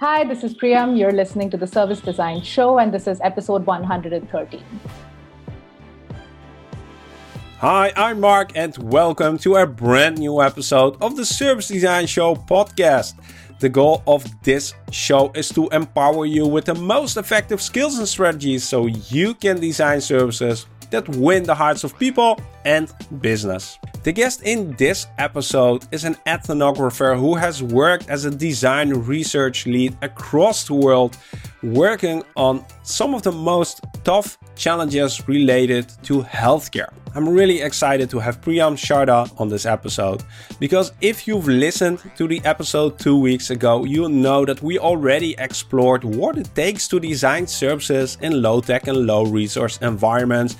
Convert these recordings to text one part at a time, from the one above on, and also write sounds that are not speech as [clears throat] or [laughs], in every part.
Hi, this is Priyam. You're listening to the Service Design Show, and this is episode 113. Hi, I'm Mark, and welcome to a brand new episode of the Service Design Show podcast. The goal of this show is to empower you with the most effective skills and strategies so you can design services that win the hearts of people and business. The guest in this episode is an ethnographer who has worked as a design research lead across the world, working on some of the most tough challenges related to healthcare. I'm really excited to have Priyam Sharda on this episode because if you've listened to the episode two weeks ago, you'll know that we already explored what it takes to design services in low tech and low resource environments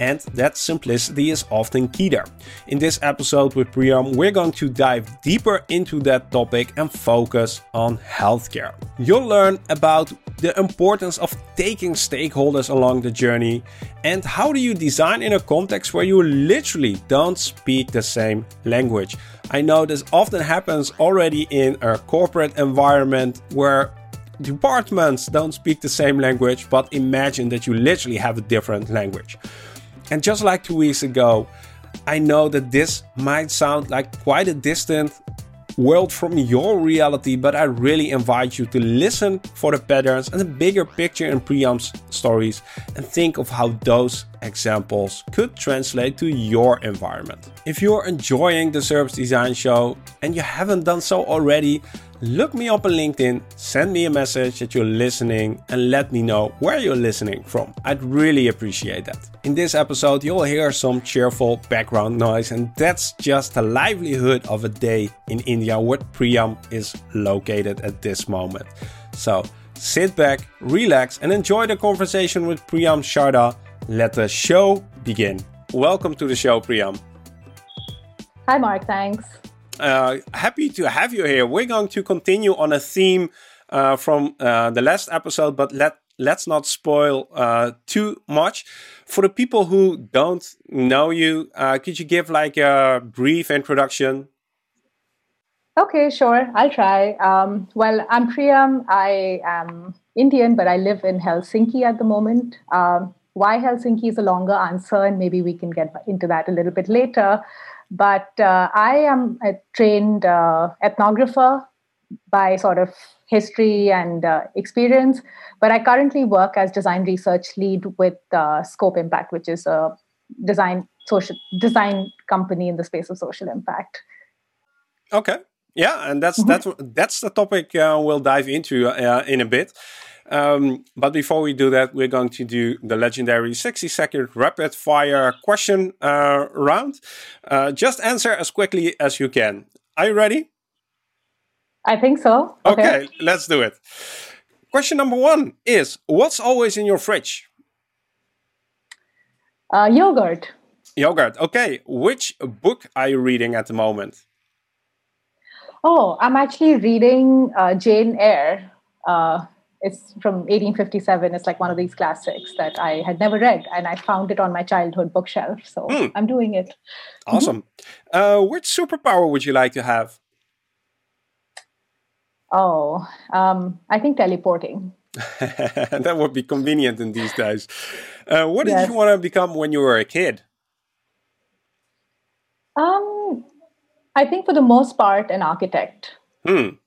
and that simplicity is often key there. In this episode with Priyam, we're going to dive deeper into that topic and focus on healthcare. You'll learn about the importance of taking stakeholders along the journey and how do you design in a context where you literally don't speak the same language. I know this often happens already in a corporate environment where departments don't speak the same language, but imagine that you literally have a different language. And just like two weeks ago, I know that this might sound like quite a distant world from your reality, but I really invite you to listen for the patterns and the bigger picture in Priyam's stories and think of how those examples could translate to your environment. If you're enjoying the Service Design Show and you haven't done so already, look me up on LinkedIn, send me a message that you're listening, and let me know where you're listening from. I'd really appreciate that. In this episode, you'll hear some cheerful background noise, and that's just the livelihood of a day in India where Priyam is located at this moment. So sit back, relax, and enjoy the conversation with Priyam Sharda. Let the show begin. Welcome to the show, Priyam. Hi, Mark. Thanks. Uh, happy to have you here. We're going to continue on a theme uh, from uh, the last episode, but let let's not spoil uh, too much. For the people who don't know you, uh, could you give like a brief introduction? Okay, sure. I'll try. Um, well, I'm Priyam. I am Indian, but I live in Helsinki at the moment. Um, why Helsinki is a longer answer, and maybe we can get into that a little bit later. But uh, I am a trained uh, ethnographer by sort of history and uh, experience, but I currently work as design research lead with uh, Scope Impact, which is a design social design company in the space of social impact. Okay, yeah, and that's mm-hmm. that's that's the topic uh, we'll dive into uh, in a bit. Um, but before we do that, we're going to do the legendary 60 second rapid fire question uh, round. Uh, just answer as quickly as you can. Are you ready? I think so. Okay. okay, let's do it. Question number one is What's always in your fridge? Uh, yogurt. Yogurt. Okay. Which book are you reading at the moment? Oh, I'm actually reading uh, Jane Eyre. Uh, it's from 1857. It's like one of these classics that I had never read, and I found it on my childhood bookshelf. So mm. I'm doing it. Awesome. Mm-hmm. Uh, which superpower would you like to have? Oh, um, I think teleporting. [laughs] that would be convenient in these days. Uh, what did yes. you want to become when you were a kid? Um, I think for the most part, an architect. Hmm.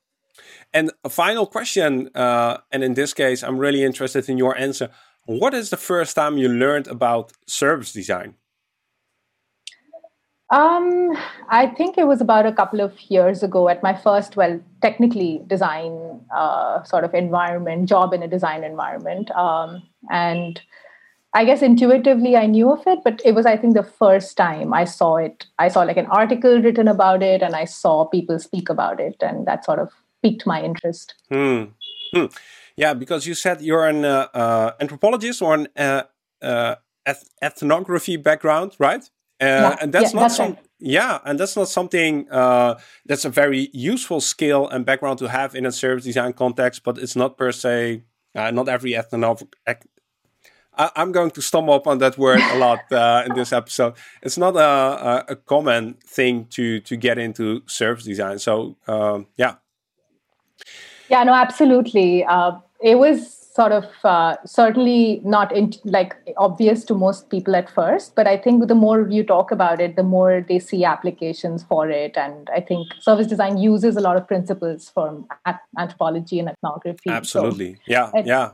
And a final question, uh, and in this case, I'm really interested in your answer. What is the first time you learned about service design? Um, I think it was about a couple of years ago at my first, well, technically design uh, sort of environment, job in a design environment. Um, and I guess intuitively I knew of it, but it was, I think, the first time I saw it. I saw like an article written about it and I saw people speak about it. And that sort of piqued my interest. Hmm. Hmm. Yeah, because you said you're an uh, uh, anthropologist or an uh, uh eth ethnography background, right? Uh, yeah, and that's yeah, not that's some. Right. Yeah, and that's not something uh, that's a very useful skill and background to have in a service design context, but it's not per se. not every ethnographer. I, am going to stumble up on that word a lot uh, in this episode. It's not a, a, a, common thing to to get into service design. So um, yeah, Yeah, no, absolutely. Uh, it was sort of uh, certainly not in, like obvious to most people at first but i think the more you talk about it the more they see applications for it. And i think service design uses a lot of principles from anthropology and ethnography. Absolutely. So, yeah yeah.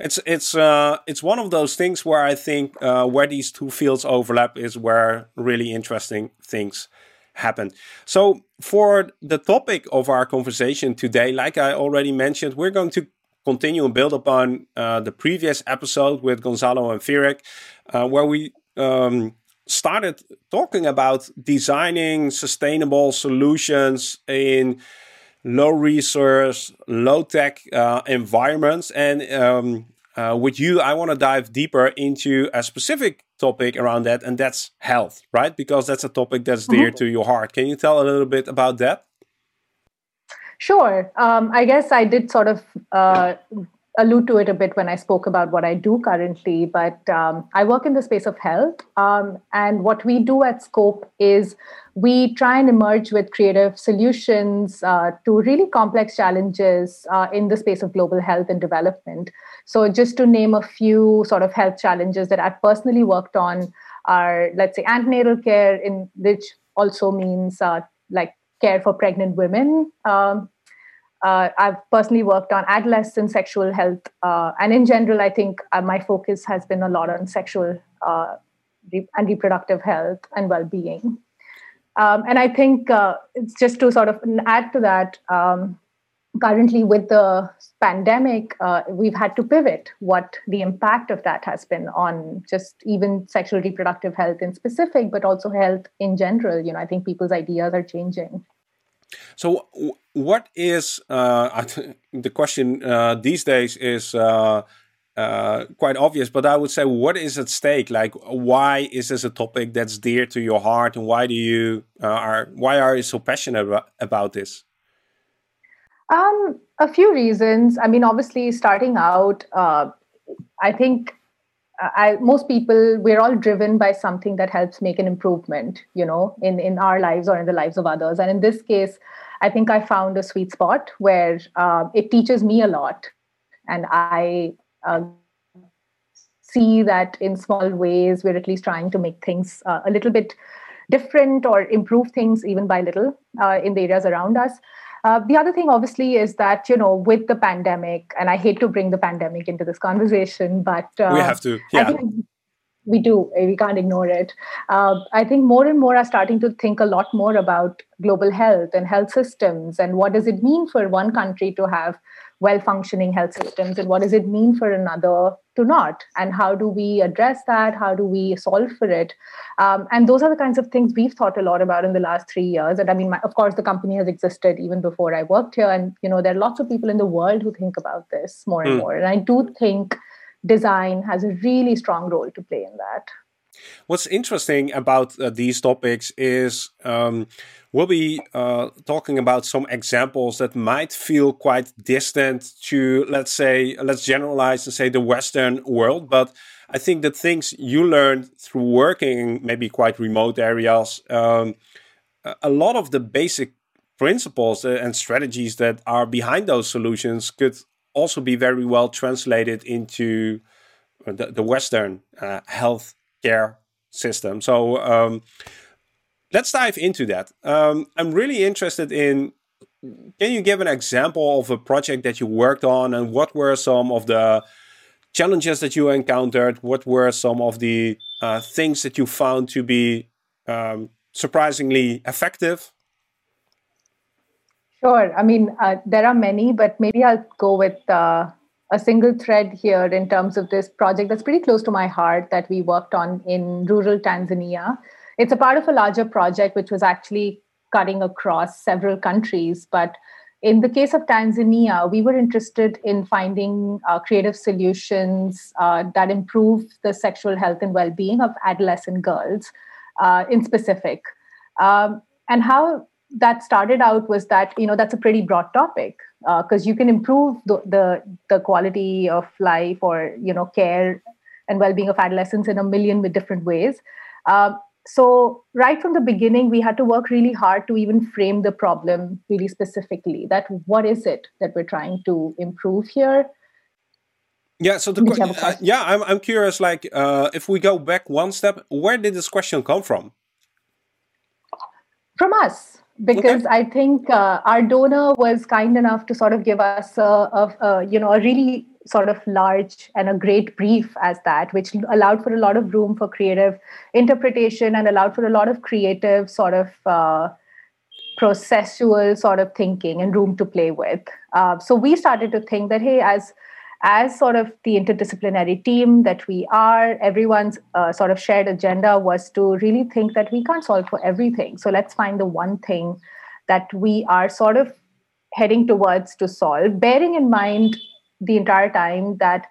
It's it's uh, it's one of those things where i think uh, where these two fields overlap is where really interesting things happen. So, for the topic of our conversation today, like I already mentioned, we're going to continue and build upon uh, the previous episode with Gonzalo and Firik, uh, where we um, started talking about designing sustainable solutions in low resource, low tech uh, environments. And um, uh, with you, I want to dive deeper into a specific topic around that, and that's health, right? Because that's a topic that's dear mm -hmm. to your heart. Can you tell a little bit about that? Sure. Um, I guess I did sort of uh, allude to it a bit when I spoke about what I do currently, but um, I work in the space of health. Um, and what we do at Scope is we try and emerge with creative solutions uh, to really complex challenges uh, in the space of global health and development. So, just to name a few sort of health challenges that I've personally worked on are, let's say, antenatal care, in which also means uh, like care for pregnant women. Um, uh, I've personally worked on adolescent sexual health, uh, and in general, I think uh, my focus has been a lot on sexual uh, re- and reproductive health and well-being. Um, and I think uh, it's just to sort of add to that. Um, currently, with the pandemic, uh, we've had to pivot what the impact of that has been on just even sexual reproductive health in specific, but also health in general. You know, I think people's ideas are changing. So, what is uh, [laughs] the question uh, these days is uh, uh, quite obvious, but I would say, what is at stake? Like, why is this a topic that's dear to your heart, and why do you uh, are why are you so passionate about, this? Um, a few reasons. I mean, obviously, starting out, uh, I think I, most people we're all driven by something that helps make an improvement you know in in our lives or in the lives of others. And in this case i think i found a sweet spot where uh, it teaches me a lot. And i uh, see that in small ways we're at least trying to make things uh, a little bit different or improve things even by little uh, in the areas around us uh, the other thing, obviously, is that you know, with the pandemic, and I hate to bring the pandemic into this conversation, but uh, we have to. Yeah. we do. We can't ignore it. Uh, I think more and more are starting to think a lot more about global health and health systems, and what does it mean for one country to have well functioning health systems and what does it mean for another to not and how do we address that? How do we solve for it? Um, and those are the kinds of things we've thought a lot about in the last three years. And i mean my, of course the company has existed even before i worked here. And you know there are lots of people in the world who think about this more and mm. more. And i do think design has a really strong role to play in that What's interesting about uh, these topics is um, we'll be uh, talking about some examples that might feel quite distant to, let's say, let's generalize and say the Western world. But I think the things you learned through working in maybe quite remote areas, um, a lot of the basic principles uh, and strategies that are behind those solutions could also be very well translated into the, the Western uh, health care system. So um, let's dive into that. Um, I'm really interested in. Can you give an example of a project that you worked on, and what were some of the challenges that you encountered? What were some of the uh, things that you found to be um, surprisingly effective? Sure. I mean, uh, there are many, but maybe I'll go with uh, a single thread here in terms of this project that's pretty close to my heart that we worked on in rural Tanzania. It's a part of a larger project which was actually cutting across several countries. But in the case of Tanzania, we were interested in finding uh, creative solutions uh, that improve the sexual health and well being of adolescent girls uh, in specific. Um, and how that started out was that you know that's a pretty broad topic because uh, you can improve the, the, the quality of life or you know care and well-being of adolescents in a million with different ways. Um, so right from the beginning we had to work really hard to even frame the problem really specifically that what is it that we're trying to improve here? Yeah so the uh, yeah I'm, I'm curious like uh, if we go back one step where did this question come from? From us because okay. I think uh, our donor was kind enough to sort of give us a, a, a, you know a really sort of large and a great brief as that, which allowed for a lot of room for creative interpretation and allowed for a lot of creative sort of uh, processual sort of thinking and room to play with. Uh, so we started to think that hey, as as sort of the interdisciplinary team that we are, everyone's uh, sort of shared agenda was to really think that we can't solve for everything. So let's find the one thing that we are sort of heading towards to solve, bearing in mind the entire time that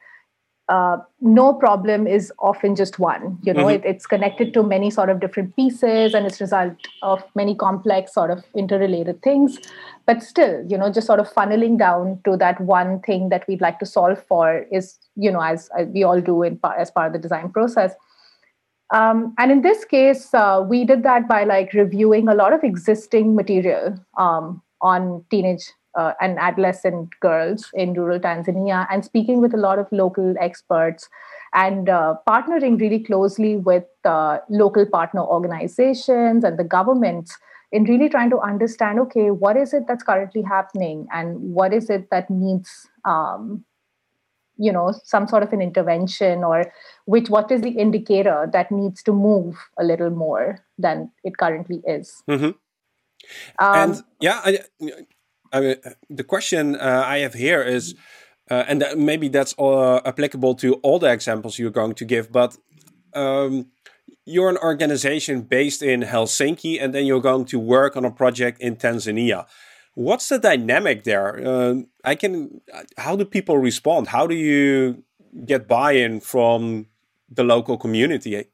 uh, no problem is often just one you know mm-hmm. it, it's connected to many sort of different pieces and it's result of many complex sort of interrelated things but still you know just sort of funneling down to that one thing that we'd like to solve for is you know as, as we all do in as part of the design process um, and in this case uh, we did that by like reviewing a lot of existing material um, on teenage uh, and adolescent girls in rural Tanzania and speaking with a lot of local experts and uh, partnering really closely with uh, local partner organizations and the governments in really trying to understand okay what is it that's currently happening and what is it that needs um, you know some sort of an intervention or which what is the indicator that needs to move a little more than it currently is mm-hmm. um, and yeah I, I mean, the question uh, I have here is, uh, and that maybe that's uh, applicable to all the examples you're going to give, but um, you're an organization based in Helsinki, and then you're going to work on a project in Tanzania. What's the dynamic there? Uh, I can. How do people respond? How do you get buy-in from the local community?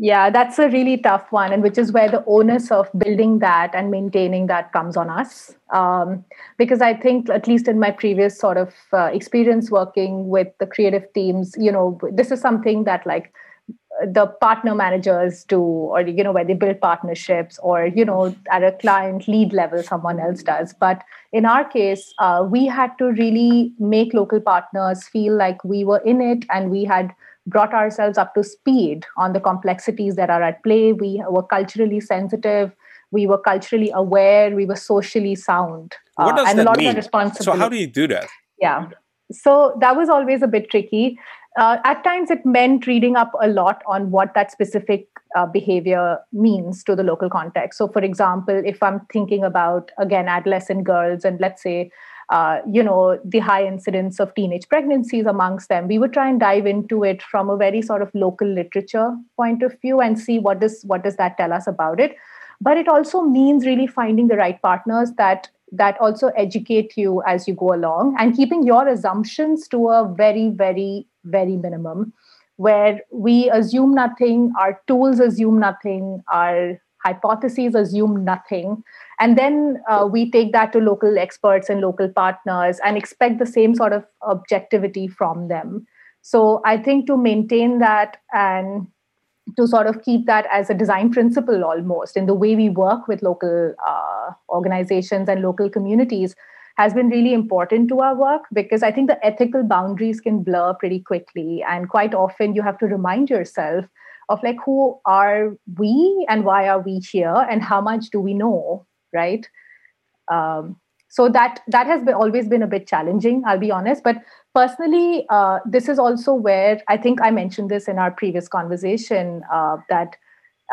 Yeah, that's a really tough one, and which is where the onus of building that and maintaining that comes on us. Um, because I think, at least in my previous sort of uh, experience working with the creative teams, you know, this is something that like the partner managers do, or you know, where they build partnerships, or you know, at a client lead level, someone else does. But in our case, uh, we had to really make local partners feel like we were in it, and we had brought ourselves up to speed on the complexities that are at play. We were culturally sensitive. We were culturally aware. We were socially sound. What does uh, and that a lot mean? Of responsibility. So how do you do that? Yeah. So that was always a bit tricky. Uh, at times, it meant reading up a lot on what that specific uh, behavior means to the local context. So, for example, if I'm thinking about, again, adolescent girls, and let's say uh, you know, the high incidence of teenage pregnancies amongst them. We would try and dive into it from a very sort of local literature point of view and see what does what does that tell us about it. But it also means really finding the right partners that that also educate you as you go along and keeping your assumptions to a very, very, very minimum, where we assume nothing, our tools assume nothing, our hypotheses assume nothing and then uh, we take that to local experts and local partners and expect the same sort of objectivity from them so i think to maintain that and to sort of keep that as a design principle almost in the way we work with local uh, organizations and local communities has been really important to our work because I think the ethical boundaries can blur pretty quickly. And quite often you have to remind yourself of like who are we and why are we here and how much do we know right? Um, so that that has been, always been a bit challenging i'll be honest. But personally uh, this is also where i think i mentioned this in our previous conversation uh, that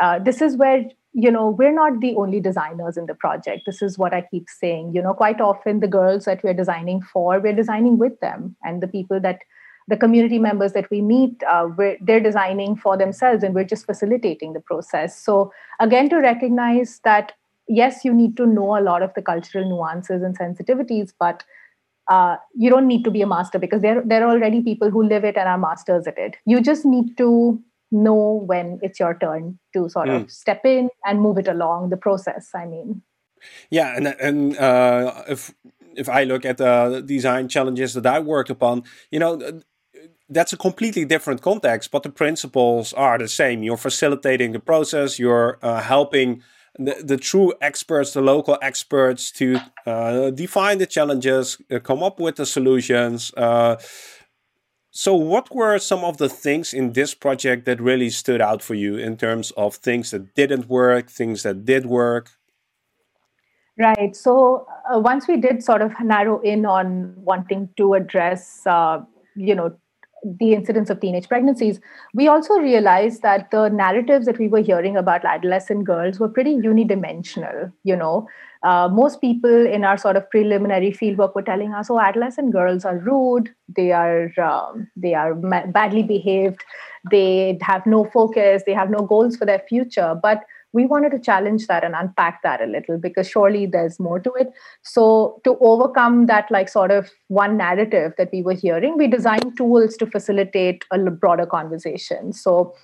uh, this is where you know we're not the only designers in the project. This is what i keep saying. You know quite often the girls that we're designing for we're designing with them and the people that the community members that we meet, uh, they're designing for themselves and we're just facilitating the process. So, again, to recognize that, yes, you need to know a lot of the cultural nuances and sensitivities, but uh, you don't need to be a master because there, there are already people who live it and are masters at it. You just need to know when it's your turn to sort mm. of step in and move it along the process. I mean, yeah, and and uh, if if I look at the design challenges that I worked upon, you know, that's a completely different context, but the principles are the same. You're facilitating the process. You're uh, helping the, the true experts, the local experts, to uh, define the challenges, uh, come up with the solutions. Uh, so, what were some of the things in this project that really stood out for you in terms of things that didn't work, things that did work? Right. So, uh, once we did sort of narrow in on wanting to address, uh, you know, the incidence of teenage pregnancies, we also realized that the narratives that we were hearing about adolescent girls were pretty unidimensional. You know, uh, most people in our sort of preliminary fieldwork were telling us, "Oh, adolescent girls are rude. They are um, they are ma- badly behaved. They have no focus. They have no goals for their future." But we wanted to challenge that and unpack that a little because surely there's more to it. So to overcome that like sort of one narrative that we were hearing we designed tools to facilitate a broader conversation. So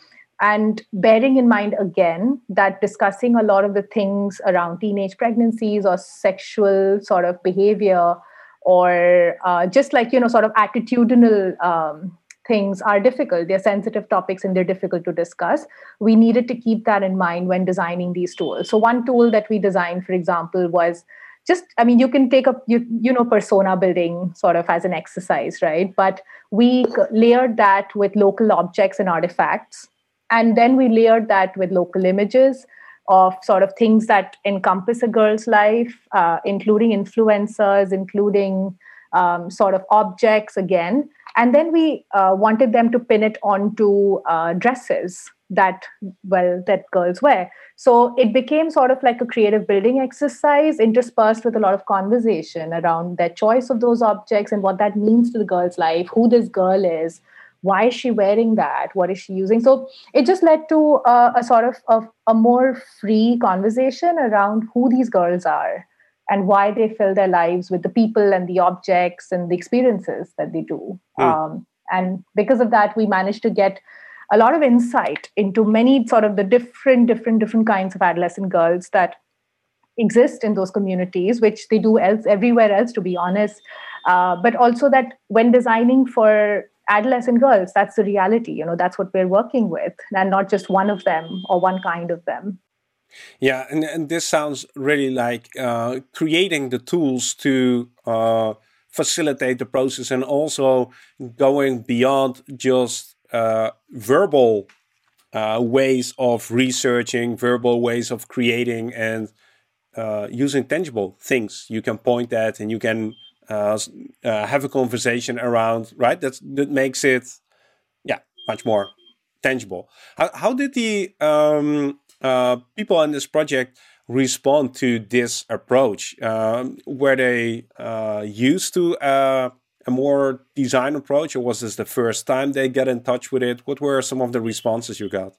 and bearing in mind again that discussing a lot of the things around teenage pregnancies or sexual sort of behavior or uh, just like you know sort of attitudinal um, things are difficult. They're sensitive topics and they're difficult to discuss. We needed to keep that in mind when designing these tools. So one tool that we designed, for example, was just i mean you can take up you you know persona building sort of as an exercise right but we layered that with local objects and artifacts and then we layered that with local images of sort of things that encompass a girl's life uh, including influencers including um, sort of objects again and then we uh, wanted them to pin it onto uh, dresses that well that girls wear. So it became sort of like a creative building exercise interspersed with a lot of conversation around their choice of those objects and what that means to the girl's life who this girl is why is she wearing that what is she using? So it just led to a, a sort of a, a more free conversation around who these girls are and why they fill their lives with the people and the objects and the experiences that they do. Mm. Um, and because of that, we managed to get a lot of insight into many sort of the different, different, different kinds of adolescent girls that exist in those communities, which they do else everywhere else, to be honest. Uh, but also that when designing for adolescent girls, that's the reality. You know, that's what we're working with, and not just one of them or one kind of them. Yeah, and, and this sounds really like uh, creating the tools to uh, facilitate the process and also going beyond just uh, verbal uh, ways of researching, verbal ways of creating, and uh, using tangible things you can point at and you can uh, have a conversation around, right? That's, that makes it, yeah, much more tangible. How, how did the um, uh, people on this project respond to this approach? Um, were they uh, used to uh, a more design approach, or was this the first time they get in touch with it? What were some of the responses you got?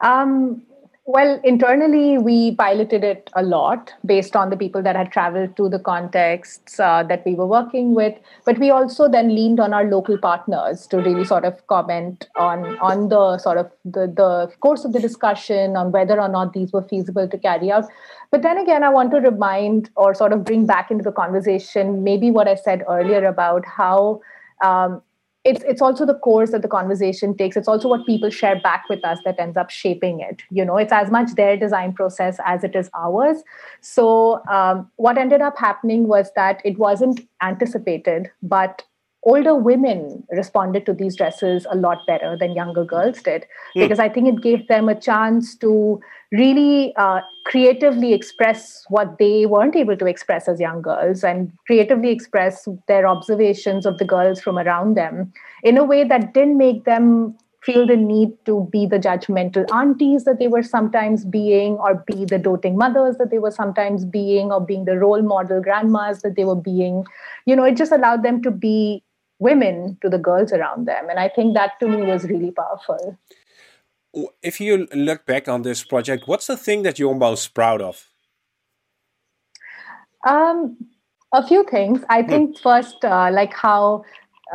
Um, well, internally, we piloted it a lot based on the people that had traveled to the contexts uh, that we were working with. But we also then leaned on our local partners to really sort of comment on on the sort of the, the course of the discussion on whether or not these were feasible to carry out. But then again, I want to remind or sort of bring back into the conversation maybe what I said earlier about how um, it's it's also the course that the conversation takes. It's also what people share back with us that ends up shaping it you know? It's as much their design process as it is ours. So um, what ended up happening was that it wasn't anticipated but older women responded to these dresses a lot better than younger girls did mm. because i think it gave them a chance to really uh, creatively express what they weren't able to express as young girls and creatively express their observations of the girls from around them in a way that didn't make them feel the need to be the judgmental aunties that they were sometimes being or be the doting mothers that they were sometimes being or being the role model grandmas that they were being you know it just allowed them to be women to the girls around them and i think that to me was really powerful if you look back on this project, what's the thing that you're most proud of? Um, a few things. I hmm. think first, uh, like how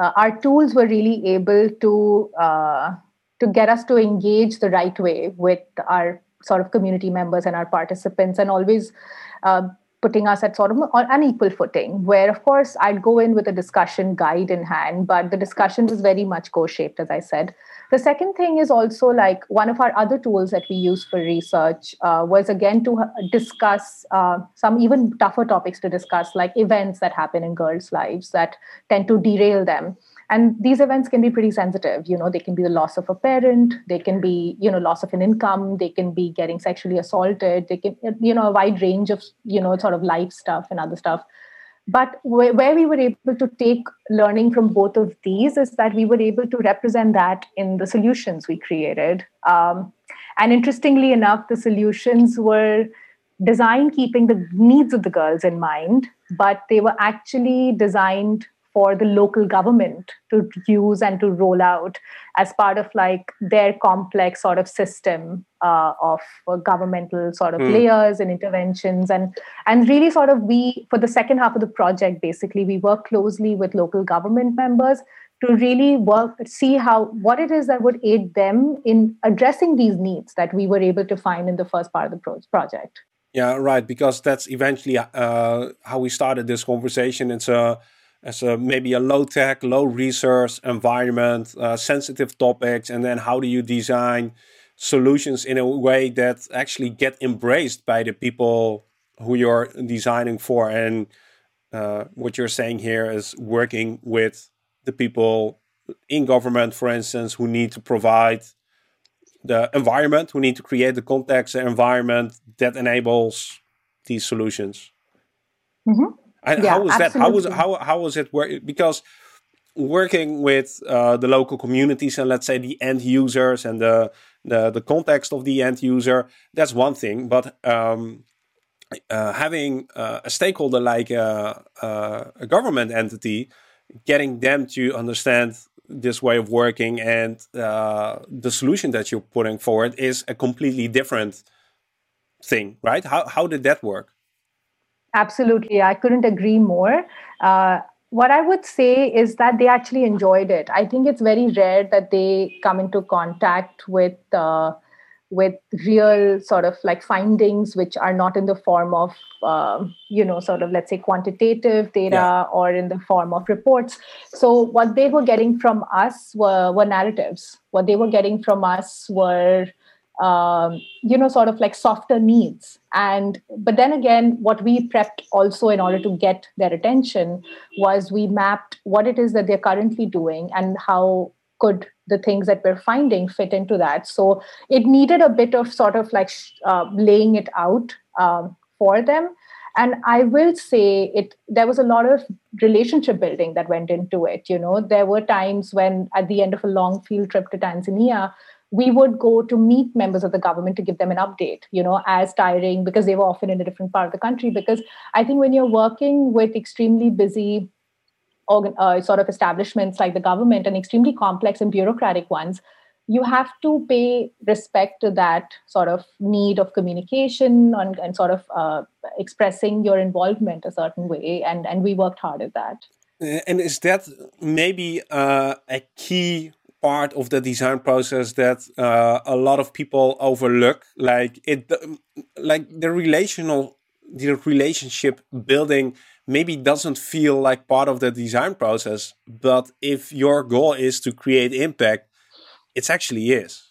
uh, our tools were really able to uh, to get us to engage the right way with our sort of community members and our participants, and always uh, putting us at sort of an equal footing, where of course I'd go in with a discussion guide in hand, but the discussion was very much co shaped, as I said. The second thing is also like one of our other tools that we use for research uh, was again to discuss uh, some even tougher topics to discuss, like events that happen in girls' lives that tend to derail them and these events can be pretty sensitive you know they can be the loss of a parent they can be you know loss of an income they can be getting sexually assaulted they can you know a wide range of you know sort of life stuff and other stuff. But where we were able to take learning from both of these is that we were able to represent that in the solutions we created. Um, and interestingly enough the solutions were designed keeping the needs of the girls in mind but they were actually designed for the local government to use and to roll out as part of like their complex sort of system uh, of uh, governmental sort of mm. layers and interventions. And and really sort of we for the second half of the project basically we work closely with local government members to really work see how what it is that would aid them in addressing these needs that we were able to find in the first part of the pro- project. Yeah right because that's eventually uh, how we started this conversation. It's a as a maybe a low tech, low resource environment, uh, sensitive topics, and then how do you design solutions in a way that actually get embraced by the people who you're designing for? And uh, what you're saying here is working with the people in government, for instance, who need to provide the environment, who need to create the context, the environment that enables these solutions. Mm-hmm. And yeah, how was absolutely. that? How was how how was it work? Because working with uh, the local communities and let's say the end users and the the, the context of the end user, that's one thing. But um, uh, having uh, a stakeholder like a, uh, uh, a, government entity, getting them to understand this way of working and uh, the solution that you're putting forward is a completely different thing, right? How how did that work? Absolutely. I couldn't agree more. Uh, what I would say is that they actually enjoyed it. I think it's very rare that they come into contact with uh, with real sort of like findings which are not in the form of uh, you know sort of let's say quantitative data yeah. or in the form of reports. So what they were getting from us were were narratives. What they were getting from us were um, you know sort of like softer needs. And but then again what we prepped also in order to get their attention was we mapped what it is that they're currently doing and how could the things that we're finding fit into that. So it needed a bit of sort of like uh, laying it out um, for them. And i will say it there was a lot of relationship building that went into it you know. There were times when at the end of a long field trip to tanzania we would go to meet members of the government to give them an update, you know, as tiring because they were often in a different part of the country. Because I think when you're working with extremely busy organ, uh, sort of establishments like the government and extremely complex and bureaucratic ones, you have to pay respect to that sort of need of communication and, and sort of uh, expressing your involvement a certain way. And, and we worked hard at that. And is that maybe uh, a key part of the design process that uh, a lot of people overlook like it like the relational the relationship building maybe doesn't feel like part of the design process but if your goal is to create impact it actually is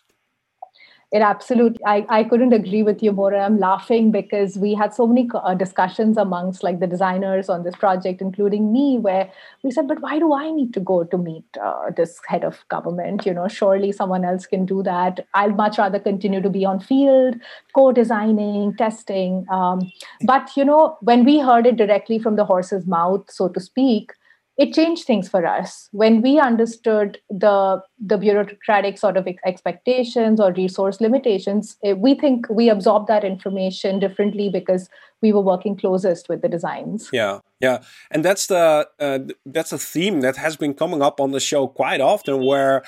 it absolutely, I, I couldn't agree with you more. I'm laughing because we had so many uh, discussions amongst like the designers on this project, including me, where we said, but why do I need to go to meet uh, this head of government? You know, surely someone else can do that. I'd much rather continue to be on field, co-designing, testing. Um, but, you know, when we heard it directly from the horse's mouth, so to speak, it changed things for us. When we understood the the bureaucratic sort of expectations or resource limitations eh, we think we absorbed that information differently because we were working closest with the designs. Yeah yeah. And that's the uh, that's a theme that has been coming up on the show quite often where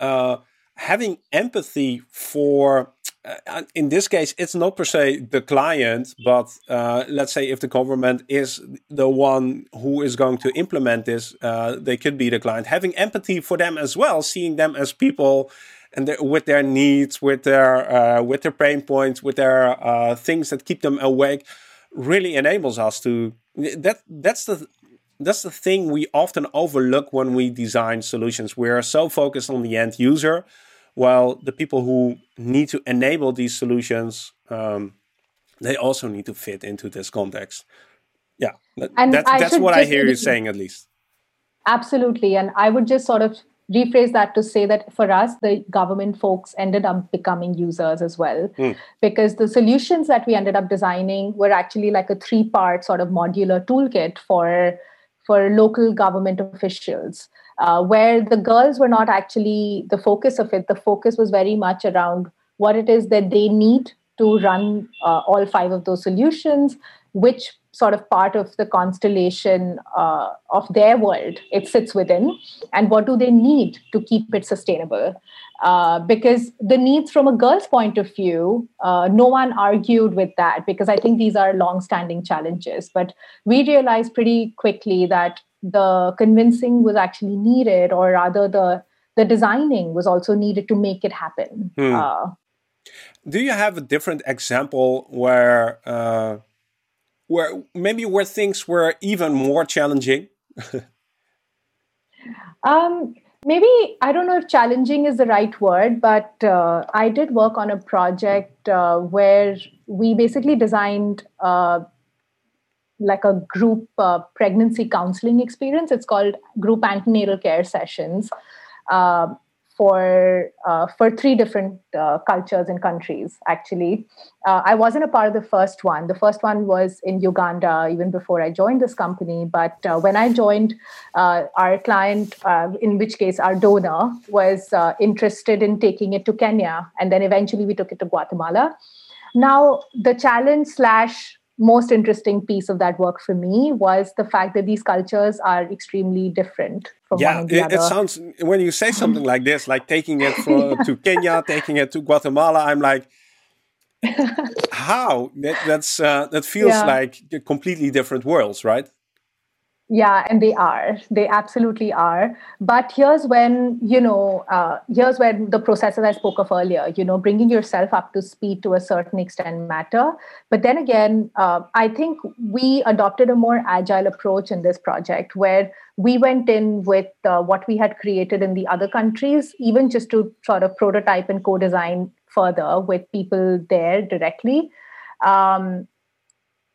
uh, having empathy for uh, in this case, it's not per se the client, but uh, let's say if the government is the one who is going to implement this, uh, they could be the client. Having empathy for them as well, seeing them as people and with their needs, with their uh, with their pain points, with their uh, things that keep them awake. really enables us to that that's the that's the thing we often overlook when we design solutions. We are so focused on the end user, while the people who need to enable these solutions, um, they also need to fit into this context. Yeah, and that, that's what I hear you saying, at least. Absolutely, and I would just sort of rephrase that to say that for us the government folks ended up becoming users as well mm. because the solutions that we ended up designing were actually like a three part sort of modular toolkit for for local government officials, uh, where the girls were not actually the focus of it. The focus was very much around what it is that they need to run uh, all five of those solutions, which sort of part of the constellation uh, of their world it sits within, and what do they need to keep it sustainable. Uh, because the needs from a girl's point of view, uh, no one argued with that because I think these are long-standing challenges. But we realized pretty quickly that the convincing was actually needed, or rather, the the designing was also needed to make it happen. Hmm. Uh, Do you have a different example where uh, where maybe where things were even more challenging? [laughs] um, maybe i don't know if challenging is the right word but uh, i did work on a project uh, where we basically designed uh, like a group uh, pregnancy counseling experience. It's called group antenatal care sessions. Uh, for uh, for three different uh, cultures and countries. Actually, uh, I wasn't a part of the first one. The first one was in Uganda, even before I joined this company. But uh, when I joined, uh, our client, uh, in which case our donor, was interested in taking it to Kenya, and then eventually we took it to Guatemala. Now the challenge slash most interesting piece of that work for me was the fact that these cultures are extremely different from yeah, one the it, it sounds when you say something like this, like taking it from, [laughs] to Kenya, taking it to Guatemala, I'm like, [laughs] how? That, that's uh, that feels yeah. like completely different worlds, right? Yeah and they are. They absolutely are. But here's when you know uh, here's where the processes i spoke of earlier you know bringing yourself up to speed to a certain extent matter. But then again uh, i think we adopted a more agile approach in this project where we went in with uh, what we had created in the other countries even just to sort of prototype and co-design further with people there directly. Um,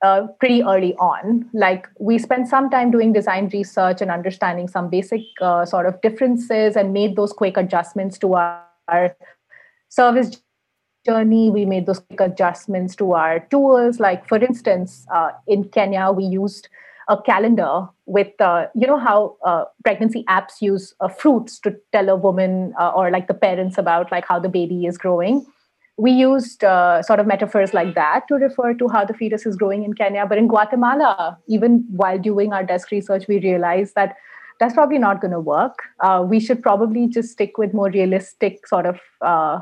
uh, pretty early on. Like we spent some time doing design research and understanding some basic uh, sort of differences and made those quick adjustments to our, our, service journey. We made those quick adjustments to our tools. Like for instance, uh, in Kenya, we used a calendar with uh, you know how uh, pregnancy apps use uh, fruits to tell a woman uh, or like the parents about like how the baby is growing we used uh, sort of metaphors like that to refer to how the fetus is growing in Kenya. But in Guatemala, even while doing our desk research, we realized that that's probably not going to work. Uh, we should probably just stick with more realistic sort of uh,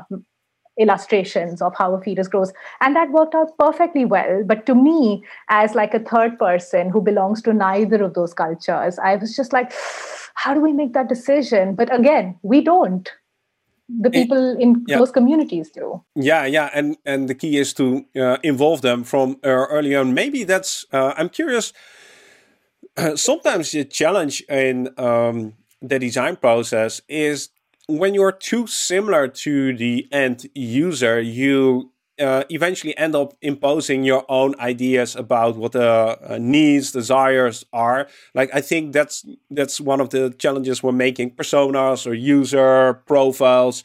illustrations of how a fetus grows. And that worked out perfectly well. But to me, as like a third person who belongs to neither of those cultures, I was just like, how do we make that decision? But again, we don't the people in yeah. those communities do. Yeah, yeah, and and the key is to uh, involve them from uh, early on. Maybe that's. Uh, I'm curious. [clears throat] sometimes the challenge in um, the design process is when you're too similar to the end user, you uh, eventually end up imposing your own ideas about what the uh, needs, desires are. Like I think that's that's one of the challenges we're making personas or user profiles.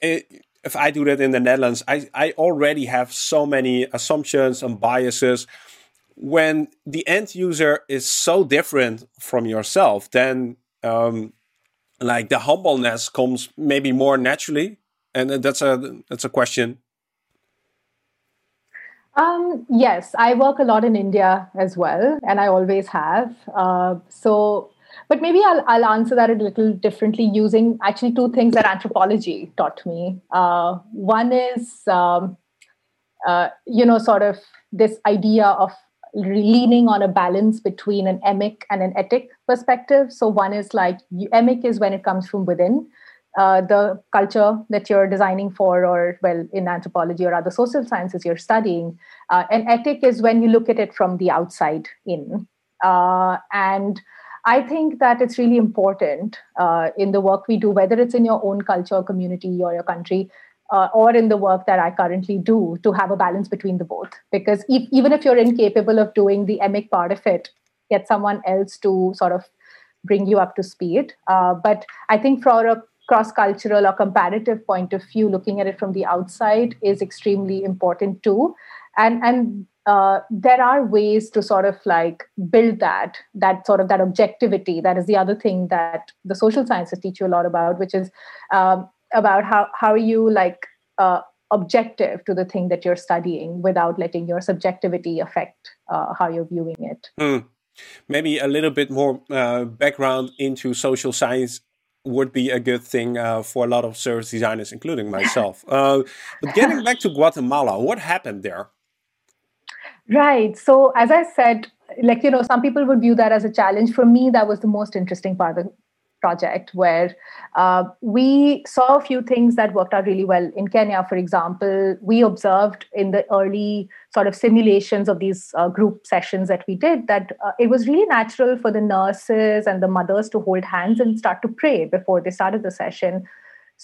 It, if I do that in the Netherlands, I, I already have so many assumptions and biases. When the end user is so different from yourself, then um, like the humbleness comes maybe more naturally, and that's a that's a question um, yes, I work a lot in India as well, and I always have. Uh, so, but maybe I'll, I'll answer that a little differently using actually two things that anthropology taught me. Uh, one is, um, uh, you know, sort of this idea of leaning on a balance between an emic and an etic perspective. So, one is like emic is when it comes from within, uh, the culture that you're designing for, or well, in anthropology or other social sciences you're studying. Uh, and etic is when you look at it from the outside in. Uh, and I think that it's really important uh, in the work we do, whether it's in your own culture, community, or your country, uh, or in the work that I currently do, to have a balance between the both. Because if, even if you're incapable of doing the emic part of it, get someone else to sort of bring you up to speed. Uh, but I think for a cross cultural or comparative point of view, looking at it from the outside is extremely important too. And, and uh, there are ways to sort of like build that that sort of that objectivity that is the other thing that the social sciences teach you a lot about which is um, about how how are you like uh, objective to the thing that you're studying without letting your subjectivity affect uh, how you're viewing it mm. maybe a little bit more uh, background into social science would be a good thing uh, for a lot of service designers, including [laughs] myself. Uh, but getting back to Guatemala, what happened there? Right. So, as I said, like, you know, some people would view that as a challenge. For me, that was the most interesting part of the project where uh, we saw a few things that worked out really well. In Kenya, for example, we observed in the early sort of simulations of these uh, group sessions that we did that uh, it was really natural for the nurses and the mothers to hold hands and start to pray before they started the session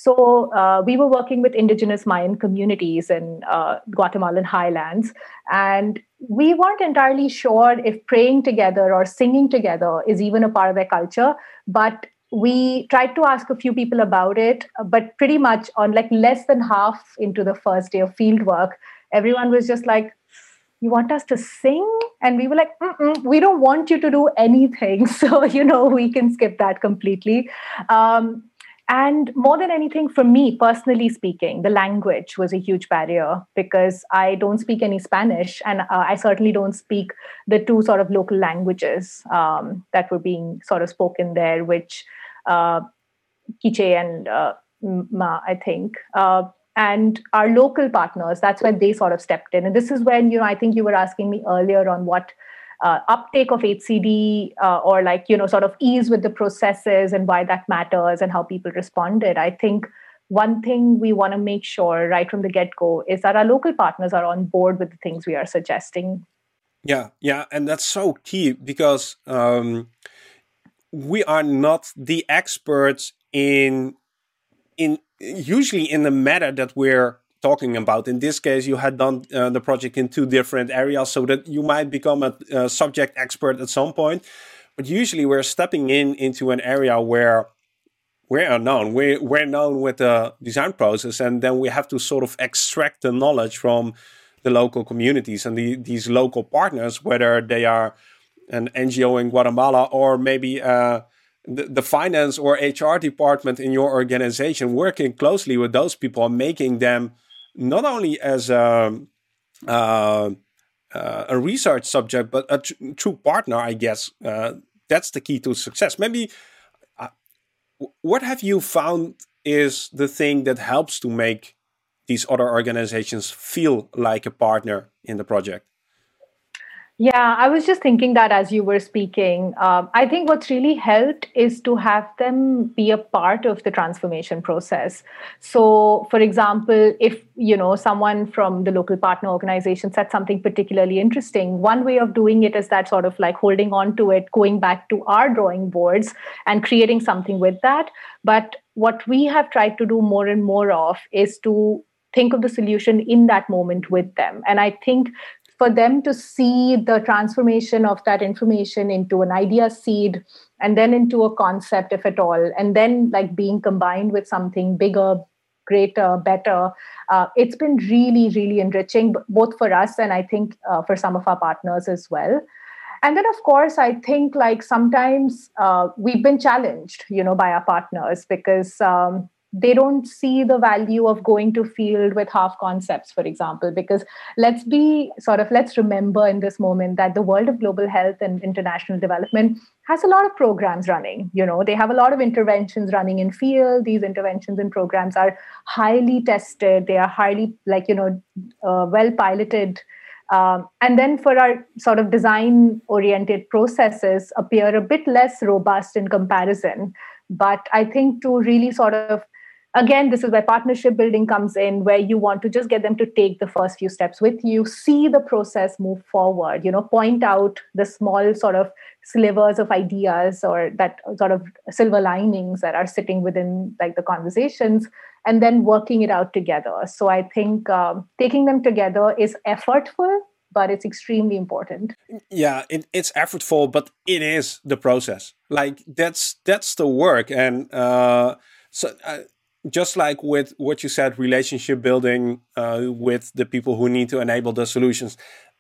so uh, we were working with indigenous Mayan communities in uh, Guatemalan highlands, and we weren't entirely sure if praying together or singing together is even a part of their culture. But we tried to ask a few people about it, but pretty much on like less than half into the first day of field work, everyone was just like, you want us to sing? And we were like we don't want you to do anything. [laughs] So you know we can skip that completely. Um, and more than anything, for me personally speaking, the language was a huge barrier because I don't speak any Spanish and uh, I certainly don't speak the two sort of local languages um, that were being sort of spoken there, which uh, Quiche and uh, Ma, I think. Uh, and our local partners, that's when they sort of stepped in. And this is when, you know, I think you were asking me earlier on what uh, uptake of HCD uh, or like you know sort of ease with the processes and why that matters and how people responded. I think one thing we want to make sure right from the get go is that our local partners are on board with the things we are suggesting. Yeah, yeah, and that's so key because um, we are not the experts in in usually in the matter that we're talking about. In this case, you had done uh, the project in two different areas so that you might become a, a, subject expert at some point. But usually, we're stepping in into an area where we're unknown. We're, we're known with the design process, and then we have to sort of extract the knowledge from the local communities and the, these local partners, whether they are an NGO in Guatemala or maybe uh, the, the finance or HR department in your organization, working closely with those people and making them not only as a, uh, uh, a research subject, but a tr true partner, I guess. Uh, that's the key to success. Maybe uh, what have you found is the thing that helps to make these other organizations feel like a partner in the project? Yeah, I was just thinking that as you were speaking. Um, I think what's really helped is to have them be a part of the transformation process. So, for example, if you know someone from the local partner organization said something particularly interesting, one way of doing it is that sort of like holding on to it, going back to our drawing boards and creating something with that. But what we have tried to do more and more of is to think of the solution in that moment with them. And I think for them to see the transformation of that information into an idea seed and then into a concept if at all and then like being combined with something bigger greater better uh, it's been really really enriching both for us and i think uh, for some of our partners as well. And then of course i think like sometimes uh, we've been challenged you know by our partners because um, they don't see the value of going to field with half concepts for example because let's be sort of let's remember in this moment that the world of global health and international development has a lot of programs running you know they have a lot of interventions running in field. These interventions and programs are highly tested. They are highly like you know uh, well piloted. Um, and then for our sort of design oriented processes appear a bit less robust in comparison. But i think to really sort of again this is where partnership building comes in where you want to just get them to take the first few steps with you see the process move forward you know point out the small sort of slivers of ideas or that sort of silver linings that are sitting within like the conversations and then working it out together. So i think um, taking them together is effortful but it's extremely important. Yeah it, it's effortful but it is the process. Like that's that's the work and uh so uh, just like with what you said, relationship building uh, with the people who need to enable the solutions,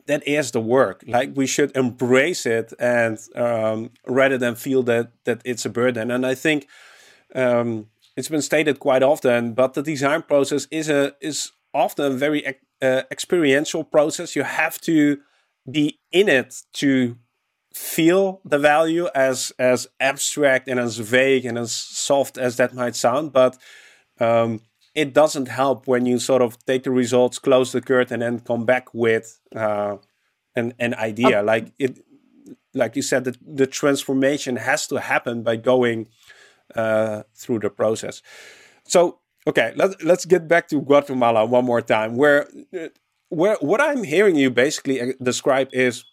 that is the work. Like we should embrace it and um, rather than feel that that it's a burden. And I think um, it's been stated quite often, but the design process is a is often a very uh, experiential process. You have to be in it to feel the value as as abstract and as vague and as soft as that might sound, but um, it doesn't help when you sort of take the results, close the curtain, and come back with uh, an an idea. Like it, like you said, the, the transformation has to happen by going uh, through the process. So okay, let, let's get back to Guatemala one more time. Where where what I'm hearing you basically uh, describe is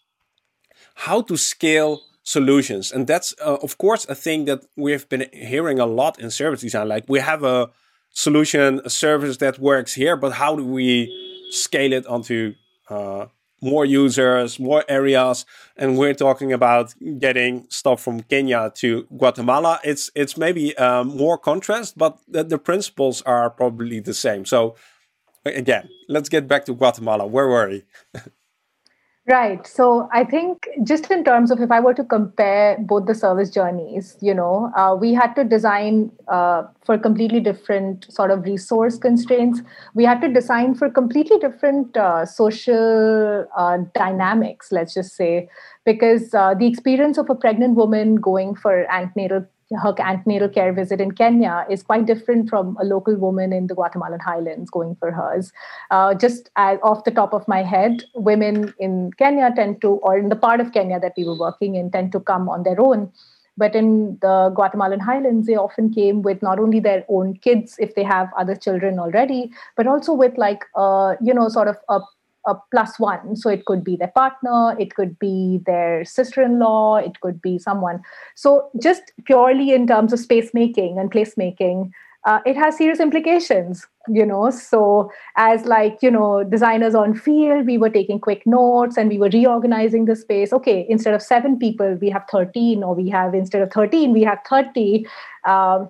how to scale solutions, and that's uh, of course a thing that we've been hearing a lot in service design. Like we have a solution, a service that works here, but how do we scale it onto uh, more users, more areas? And we're talking about getting stuff from Kenya to Guatemala. It's it's maybe um, more contrast, but the, the principles are probably the same. So again, let's get back to Guatemala. Where were we? [laughs] Right. So I think just in terms of if I were to compare both the service journeys, you know, uh, we had to design uh, for completely different sort of resource constraints. We had to design for completely different uh, social uh, dynamics, let's just say, because uh, the experience of a pregnant woman going for antenatal her antenatal care visit in Kenya is quite different from a local woman in the Guatemalan highlands going for hers. Uh, just as, off the top of my head, women in Kenya tend to, or in the part of Kenya that we were working in, tend to come on their own. But in the Guatemalan highlands, they often came with not only their own kids, if they have other children already, but also with like, uh, you know, sort of a a plus one. So it could be their partner, it could be their sister in law, it could be someone. So, just purely in terms of space making and placemaking, uh, it has serious implications you know so as like you know designers on field we were taking quick notes and we were reorganizing the space okay instead of seven people we have 13 or we have instead of 13 we have 30 um,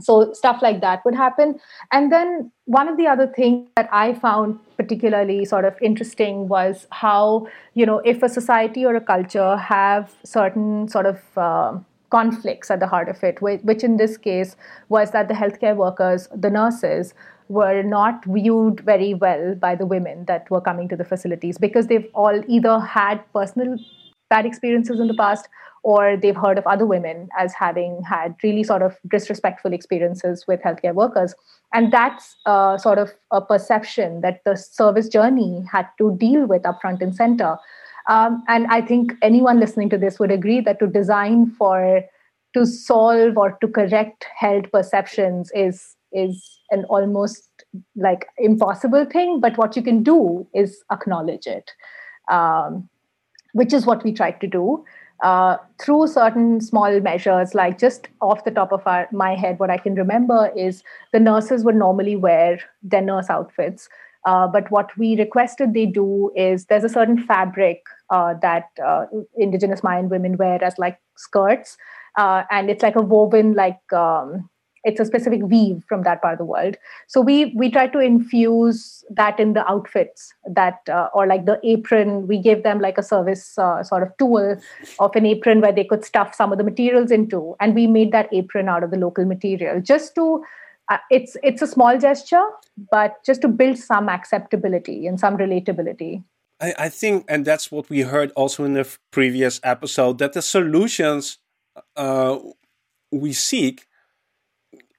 so stuff like that would happen. And then one of the other things that i found particularly sort of interesting was how you know if a society or a culture have certain sort of uh, conflicts at the heart of it which in this case was that the healthcare workers the nurses were not viewed very well by the women that were coming to the facilities because they've all either had personal bad experiences in the past or they've heard of other women as having had really sort of disrespectful experiences with healthcare workers. And that's uh, sort of a perception that the service journey had to deal with up front and center. Um, and I think anyone listening to this would agree that to design for to solve or to correct held perceptions is is an almost like impossible thing. But what you can do is acknowledge it, um, which is what we tried to do uh, through certain small measures, like just off the top of our, my head, what I can remember is the nurses would normally wear their nurse outfits. Uh, but what we requested they do is there's a certain fabric uh, that uh, indigenous Mayan women wear as like skirts, uh, and it's like a woven like um, it's a specific weave from that part of the world. So we we try to infuse that in the outfits that uh, or like the apron. We gave them like a service uh, sort of tool of an apron where they could stuff some of the materials into. And we made that apron out of the local material just to uh, it's it's a small gesture but just to build some acceptability and some relatability. I, I think and that's what we heard also in the previous episode that the solutions uh, we seek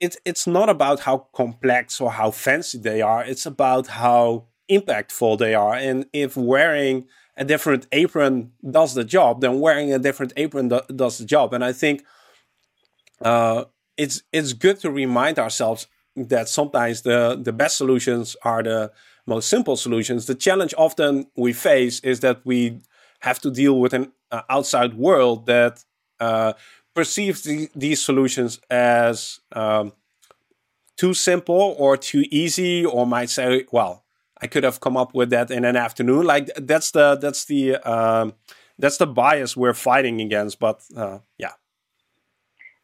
it's it's not about how complex or how fancy they are. It's about how impactful they are. And if wearing a different apron does the job, then wearing a different apron do, does the job. And I think uh, it's it's good to remind ourselves that sometimes the the best solutions are the most simple solutions. The challenge often we face is that we have to deal with an uh, outside world that uh, perceives the, these solutions as um, too simple or too easy, or might say, "Well, I could have come up with that in an afternoon." Like that's the that's the um, that's the bias we're fighting against. But uh, yeah,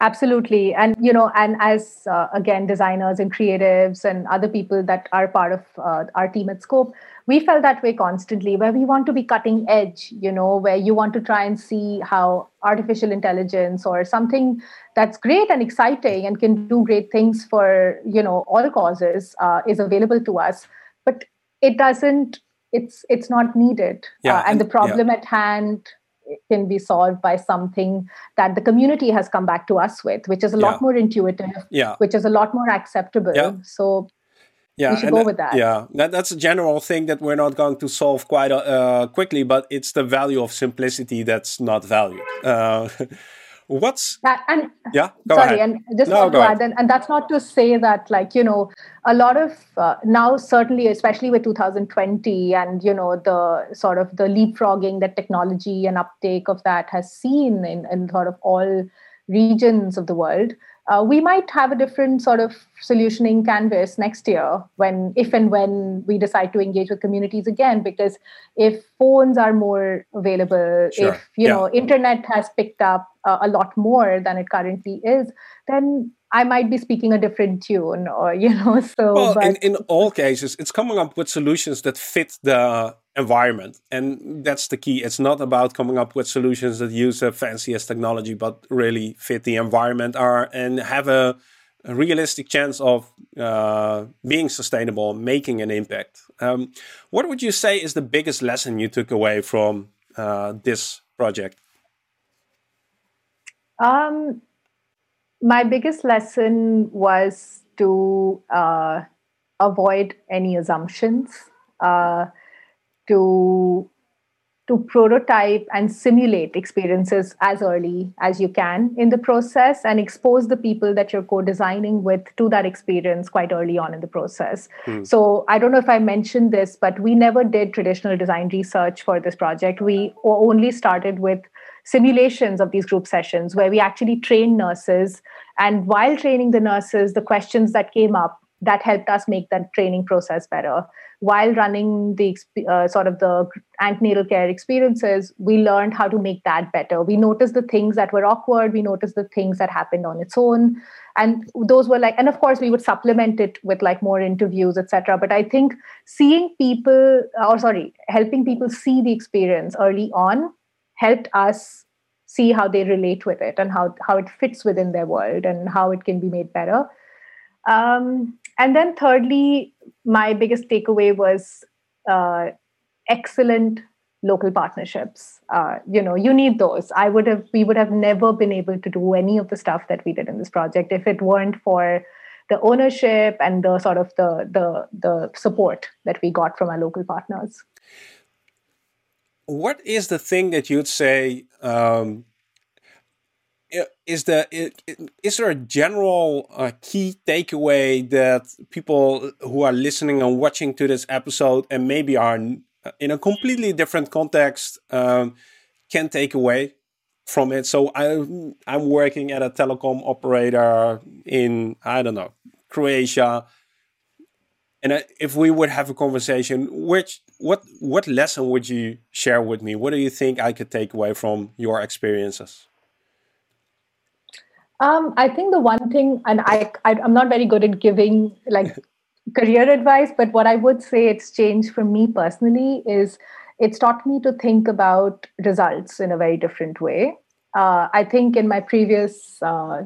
absolutely. And you know and as uh, again designers and creatives and other people that are part of uh, our team at scope we felt that way constantly where we want to be cutting edge you know where you want to try and see how artificial intelligence or something that's great and exciting and can do great things for you know all causes uh, is available to us. But it doesn't it's it's not needed. Yeah, uh, and, and, the problem yeah. at hand can be solved by something that the community has come back to us with, which is a yeah. lot more intuitive, yeah. which is a lot more acceptable. Yeah. So yeah, we should go with that. Yeah, that, that's a general thing that we're not going to solve quite uh, quickly, but it's the value of simplicity that's not valued. Uh, [laughs] What's that, and yeah? sorry, ahead. and just no, to add, and, and, that's not to say that like you know a lot of uh, now certainly especially with 2020 and you know the sort of the leapfrogging that technology and uptake of that has seen in, in sort of all regions of the world uh, we might have a different sort of solutioning canvas next year when if and when we decide to engage with communities again because if phones are more available sure. if you yeah. know internet has picked up uh, a lot more than it currently is then I might be speaking a different tune, or you know. [laughs] So, well, but, in, in all cases, it's coming up with solutions that fit the environment, and that's the key. It's not about coming up with solutions that use the fanciest technology, but really fit the environment, are and have a, a realistic chance of uh, being sustainable, making an impact. Um, what would you say is the biggest lesson you took away from uh, this project? Um, my biggest lesson was to uh, avoid any assumptions, uh, to to prototype and simulate experiences as early as you can in the process and expose the people that you're co-designing with to that experience quite early on in the process. Hmm. So I don't know if I mentioned this, but we never did traditional design research for this project. We only started with simulations of these group sessions where we actually trained nurses. And while training the nurses, the questions that came up that helped us make that training process better. While running the uh, sort of the antenatal care experiences, we learned how to make that better. We noticed the things that were awkward. We noticed the things that happened on its own, and those were like. And of course, we would supplement it with like more interviews, etc. But I think seeing people, or sorry, helping people see the experience early on helped us see how they relate with it and how, how it fits within their world and how it can be made better. Um, and then, thirdly, my biggest takeaway was uh, excellent local partnerships. Uh, you know, you need those. I would have, we would have never been able to do any of the stuff that we did in this project if it weren't for the ownership and the sort of the the the support that we got from our local partners what is the thing that you'd say um, is the is there a general uh, key takeaway that people who are listening and watching to this episode and maybe are in a completely different context um, can take away from it so I, i'm working at a telecom operator in i don't know croatia and if we would have a conversation, which what what lesson would you share with me? What do you think I could take away from your experiences? Um, I think the one thing, and I, I am not very good at giving like [laughs] career advice, but what I would say it's changed for me personally is it's taught me to think about results in a very different way. Uh, I think in my previous uh,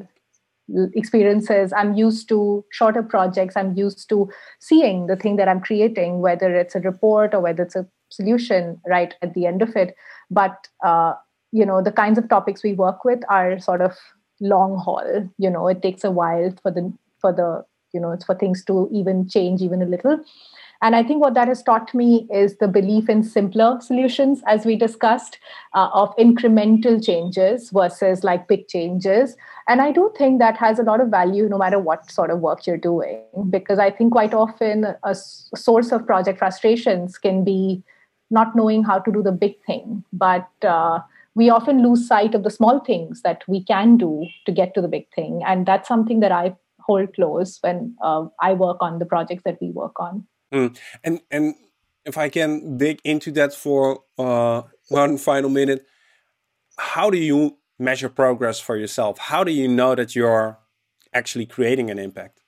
experiences i'm used to shorter projects i'm used to seeing the thing that i'm creating whether it's a report or whether it's a solution right at the end of it but uh, you know the kinds of topics we work with are sort of long haul you know it takes a while for the for the you know it's for things to even change even a little And I think what that has taught me is the belief in simpler solutions, as we discussed, uh, of incremental changes versus like big changes. And I do think that has a lot of value no matter what sort of work you're doing, because I think quite often a source of project frustrations can be not knowing how to do the big thing. But uh, we often lose sight of the small things that we can do to get to the big thing. And that's something that I hold close when uh, I work on the projects that we work on. Mm. And and if I can dig into that for uh, one final minute, how do you measure progress for yourself? How do you know that you're actually creating an impact?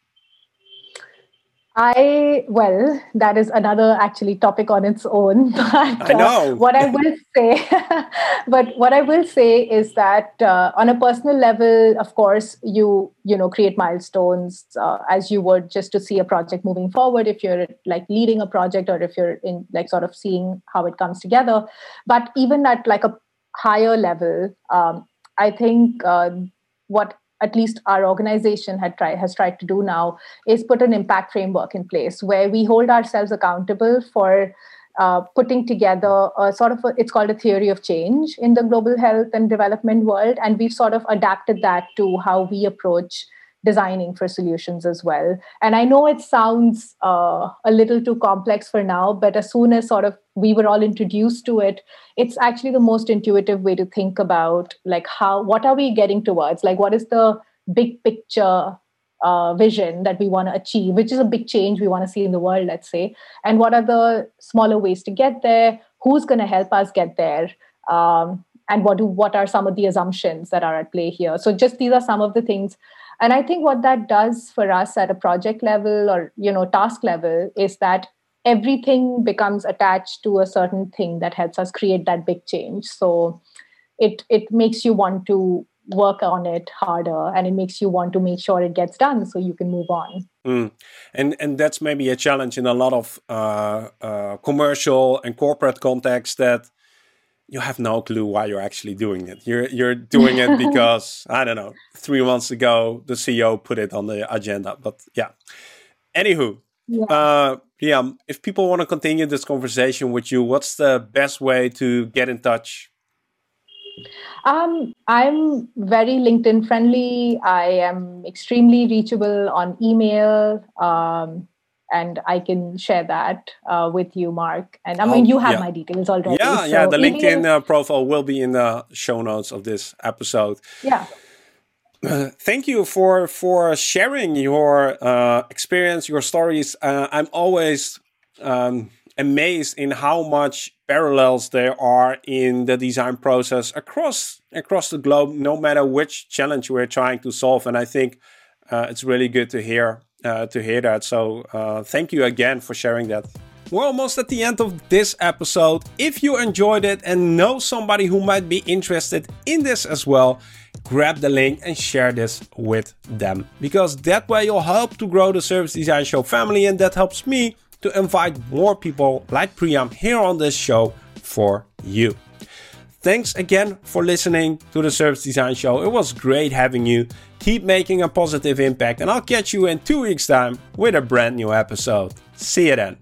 I well, that is another actually topic on its own. [laughs] But I know uh, what I will say. [laughs] but what I will say is that uh, on a personal level, of course, you you know create milestones uh, as you would just to see a project moving forward. If you're like leading a project or if you're in like sort of seeing how it comes together. But even at like a higher level, um, I think uh, what at least our organization had tried has tried to do now is put an impact framework in place where we hold ourselves accountable for uh, putting together a sort of a, it's called a theory of change in the global health and development world. And we've sort of adapted that to how we approach designing for solutions as well. And I know it sounds uh, a little too complex for now, but as soon as sort of we were all introduced to it, it's actually the most intuitive way to think about like how what are we getting towards? Like what is the big picture uh, vision that we want to achieve, which is a big change we want to see in the world, let's say, and what are the smaller ways to get there? Who's going to help us get there? Um, and what do what are some of the assumptions that are at play here? So just these are some of the things and i think what that does for us at a project level or you know task level is that everything becomes attached to a certain thing that helps us create that big change so it it makes you want to work on it harder and it makes you want to make sure it gets done so you can move on mm. and and that's maybe a challenge in a lot of uh, uh, commercial and corporate contexts that you have no clue why you're actually doing it. You're you're doing it [laughs] because I don't know. Three months ago, the CEO put it on the agenda. But yeah. Anywho, yeah. Uh, yeah. If people want to continue this conversation with you, what's the best way to get in touch? Um, I'm very LinkedIn friendly. I am extremely reachable on email. Um, and I can share that uh, with you, Mark. And I mean, oh, you have yeah. my details already. Yeah, so yeah. The LinkedIn uh, profile will be in the show notes of this episode. Yeah. Uh, [clears throat] thank you for for sharing your uh, experience, your stories. Uh, I'm always um, amazed in how much parallels there are in the design process across across the globe, no matter which challenge we're trying to solve. And I think uh, it's really good to hear uh, to hear that. So uh, thank you again for sharing that. We're almost at the end of this episode. If you enjoyed it and know somebody who might be interested in this as well, grab the link and share this with them. Because that way you'll help to grow the Service Design Show family, and that helps me to invite more people like Priyam here on this show for you. Thanks again for listening to the Service Design Show. It was great having you. Keep making a positive impact, and I'll catch you in two weeks' time with a brand new episode. See you then.